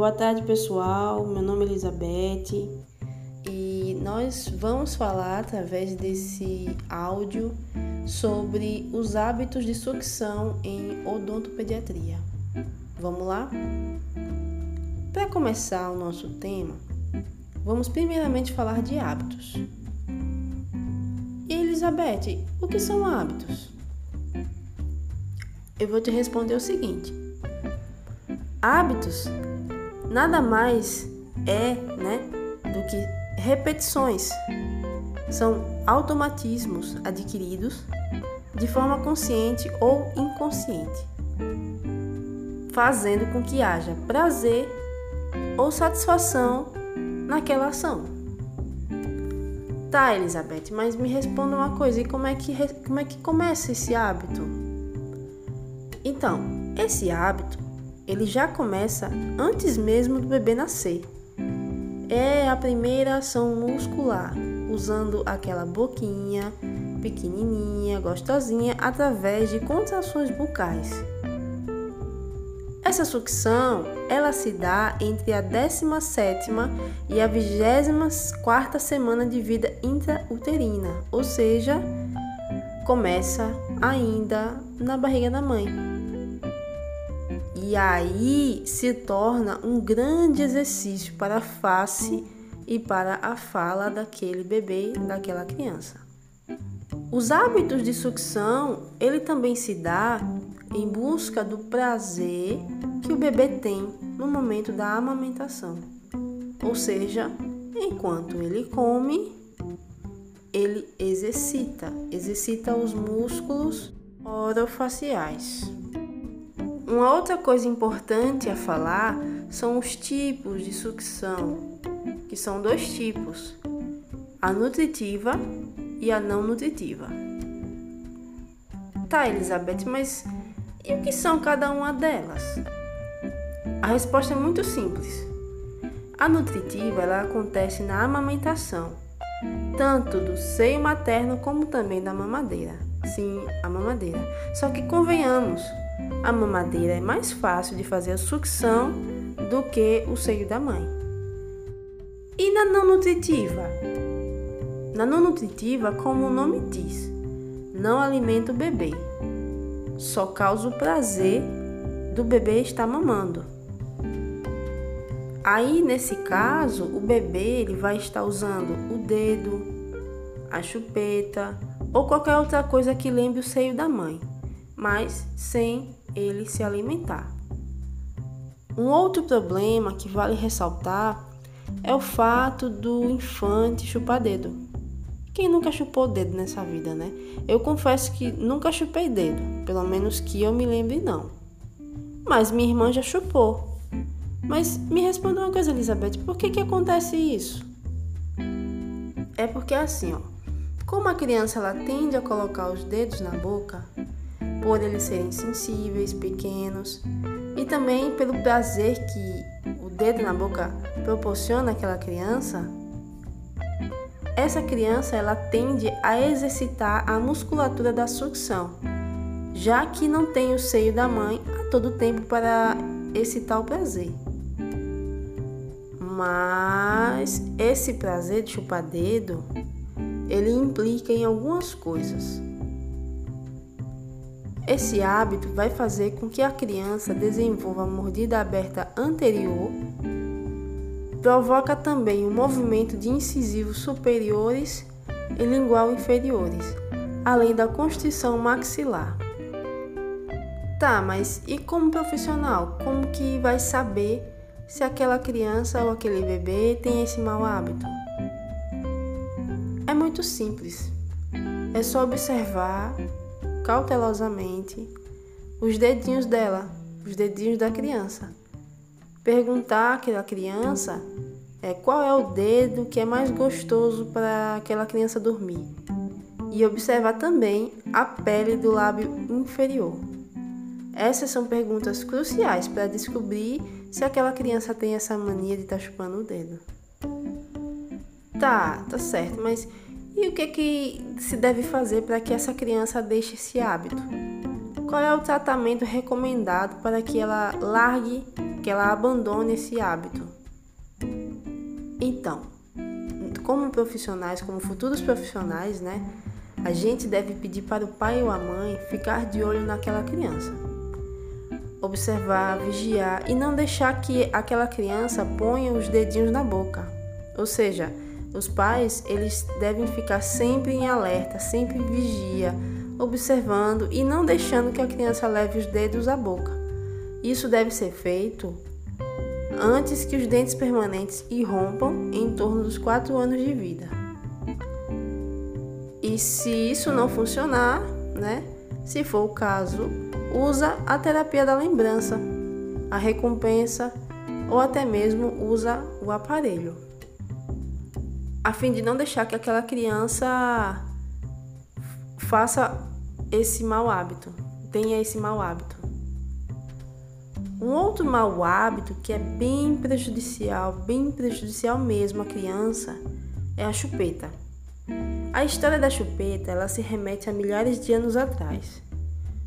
Boa tarde, pessoal. Meu nome é Elizabeth e nós vamos falar através desse áudio sobre os hábitos de sucção em odontopediatria. Vamos lá? Para começar o nosso tema, vamos primeiramente falar de hábitos. E Elizabeth, o que são hábitos? Eu vou te responder o seguinte: hábitos nada mais é, né, do que repetições. São automatismos adquiridos de forma consciente ou inconsciente, fazendo com que haja prazer ou satisfação naquela ação. Tá, Elizabeth, mas me responda uma coisa, e como é que, como é que começa esse hábito? Então, esse hábito ele já começa antes mesmo do bebê nascer. É a primeira ação muscular, usando aquela boquinha pequenininha, gostosinha, através de contrações bucais. Essa sucção, ela se dá entre a 17ª e a 24ª semana de vida intrauterina, ou seja, começa ainda na barriga da mãe. E aí se torna um grande exercício para a face e para a fala daquele bebê, daquela criança. Os hábitos de sucção, ele também se dá em busca do prazer que o bebê tem no momento da amamentação. Ou seja, enquanto ele come, ele exercita, exercita os músculos orofaciais. Uma outra coisa importante a falar são os tipos de sucção, que são dois tipos: a nutritiva e a não nutritiva. Tá, Elizabeth, mas e o que são cada uma delas? A resposta é muito simples. A nutritiva ela acontece na amamentação, tanto do seio materno como também da mamadeira. Sim, a mamadeira. Só que convenhamos, a mamadeira é mais fácil de fazer a sucção do que o seio da mãe. E na não nutritiva? Na não nutritiva, como o nome diz, não alimenta o bebê, só causa o prazer do bebê estar mamando. Aí, nesse caso, o bebê ele vai estar usando o dedo, a chupeta ou qualquer outra coisa que lembre o seio da mãe mas sem ele se alimentar. Um outro problema que vale ressaltar é o fato do infante chupar dedo. Quem nunca chupou dedo nessa vida, né? Eu confesso que nunca chupei dedo, pelo menos que eu me lembre não. Mas minha irmã já chupou. Mas me responda uma coisa, Elizabeth, por que que acontece isso? É porque assim, ó, como a criança ela tende a colocar os dedos na boca, por eles serem sensíveis, pequenos e também pelo prazer que o dedo na boca proporciona àquela criança, essa criança ela tende a exercitar a musculatura da sucção, já que não tem o seio da mãe a todo tempo para excitar o prazer. Mas esse prazer de chupar dedo, ele implica em algumas coisas. Esse hábito vai fazer com que a criança desenvolva a mordida aberta anterior, provoca também o movimento de incisivos superiores e lingual inferiores, além da constrição maxilar. Tá, mas e como profissional, como que vai saber se aquela criança ou aquele bebê tem esse mau hábito? É muito simples. É só observar cautelosamente os dedinhos dela, os dedinhos da criança. Perguntar àquela criança é, qual é o dedo que é mais gostoso para aquela criança dormir. E observar também a pele do lábio inferior. Essas são perguntas cruciais para descobrir se aquela criança tem essa mania de estar tá chupando o dedo. Tá, tá certo, mas e o que, que se deve fazer para que essa criança deixe esse hábito? Qual é o tratamento recomendado para que ela largue que ela abandone esse hábito. Então, como profissionais, como futuros profissionais, né, a gente deve pedir para o pai ou a mãe ficar de olho naquela criança. Observar, vigiar e não deixar que aquela criança ponha os dedinhos na boca. Ou seja, os pais, eles devem ficar sempre em alerta, sempre em vigia, observando e não deixando que a criança leve os dedos à boca. Isso deve ser feito antes que os dentes permanentes irrompam em torno dos 4 anos de vida. E se isso não funcionar, né? Se for o caso, usa a terapia da lembrança, a recompensa ou até mesmo usa o aparelho, a fim de não deixar que aquela criança faça esse mau hábito, tenha esse mau hábito. Um outro mau hábito que é bem prejudicial, bem prejudicial mesmo à criança, é a chupeta. A história da chupeta ela se remete a milhares de anos atrás,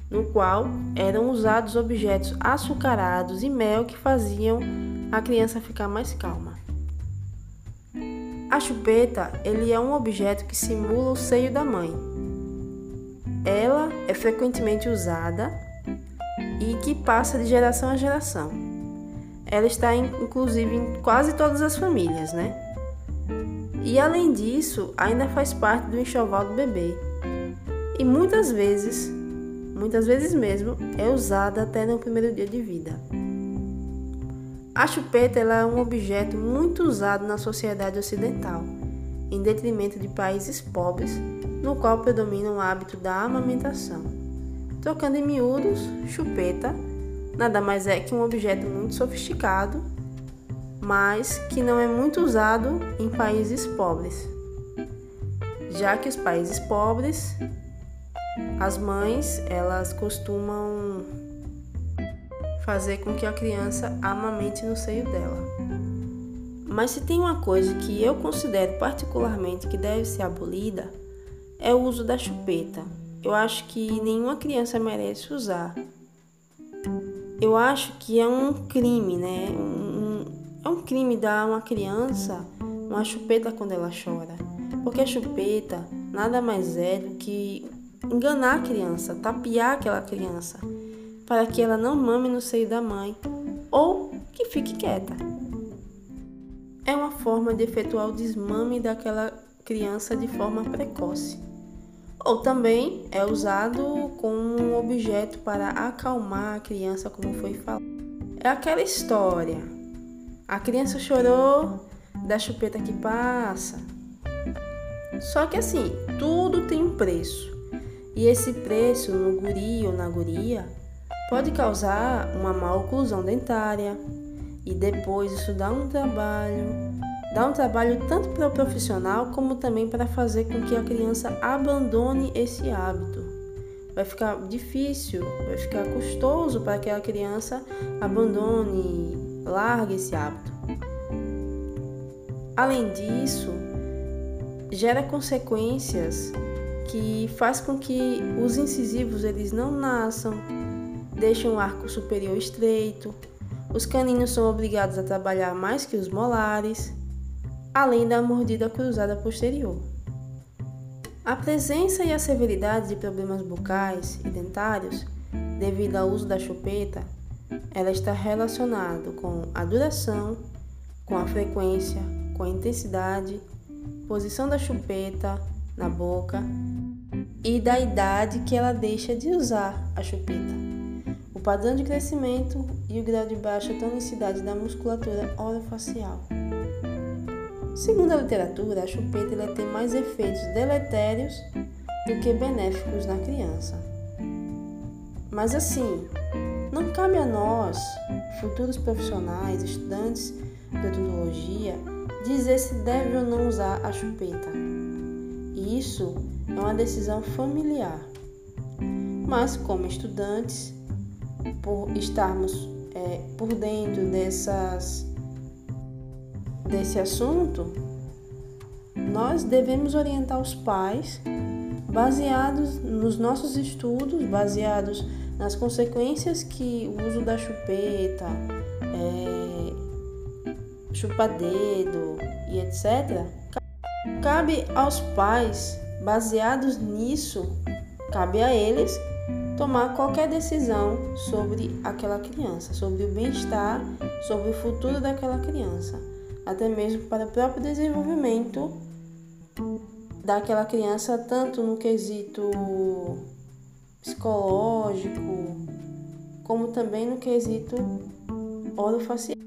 no qual eram usados objetos açucarados e mel que faziam a criança ficar mais calma. A chupeta ele é um objeto que simula o seio da mãe. Ela é frequentemente usada e que passa de geração a geração. Ela está inclusive em quase todas as famílias, né? E além disso, ainda faz parte do enxoval do bebê. E muitas vezes, muitas vezes mesmo, é usada até no primeiro dia de vida. A chupeta é um objeto muito usado na sociedade ocidental, em detrimento de países pobres, no qual predomina o hábito da amamentação. Trocando em miúdos, chupeta nada mais é que um objeto muito sofisticado, mas que não é muito usado em países pobres. Já que os países pobres, as mães, elas costumam fazer com que a criança amamente no seio dela. Mas se tem uma coisa que eu considero particularmente que deve ser abolida, é o uso da chupeta eu acho que nenhuma criança merece usar. Eu acho que é um crime, né? Um, é um crime dar a uma criança uma chupeta quando ela chora. Porque a chupeta nada mais é do que enganar a criança, tapear aquela criança, para que ela não mame no seio da mãe ou que fique quieta. É uma forma de efetuar o desmame daquela criança de forma precoce ou também é usado como um objeto para acalmar a criança, como foi falado. É aquela história. A criança chorou da chupeta que passa. Só que assim, tudo tem um preço. E esse preço no guri ou na guria pode causar uma má oclusão dentária. E depois isso dá um trabalho Dá um trabalho tanto para o profissional como também para fazer com que a criança abandone esse hábito. Vai ficar difícil, vai ficar custoso para que a criança abandone, largue esse hábito. Além disso, gera consequências que faz com que os incisivos eles não nasçam, deixam o arco superior estreito, os caninos são obrigados a trabalhar mais que os molares além da mordida cruzada posterior. A presença e a severidade de problemas bucais e dentários, devido ao uso da chupeta, ela está relacionado com a duração, com a frequência, com a intensidade, posição da chupeta na boca e da idade que ela deixa de usar a chupeta, padrão de crescimento e o grau de baixa tonicidade da musculatura orofacial. Segundo a literatura, a chupeta tem mais efeitos deletérios do que benéficos na criança. Mas assim, não cabe a nós, futuros profissionais, estudantes de odontologia, dizer se deve ou não usar a chupeta. Isso é uma decisão familiar. Mas como estudantes, por estarmos é, por dentro dessas desse assunto, nós devemos orientar os pais baseados nos nossos estudos, baseados nas consequências que o uso da chupeta é, chupa-dedo e etc., cabe aos pais, baseados nisso, cabe a eles tomar qualquer decisão sobre aquela criança, sobre o bem-estar, sobre o futuro daquela criança, até mesmo para o próprio desenvolvimento daquela criança, tanto no quesito psicológico, como também no quesito orofacial.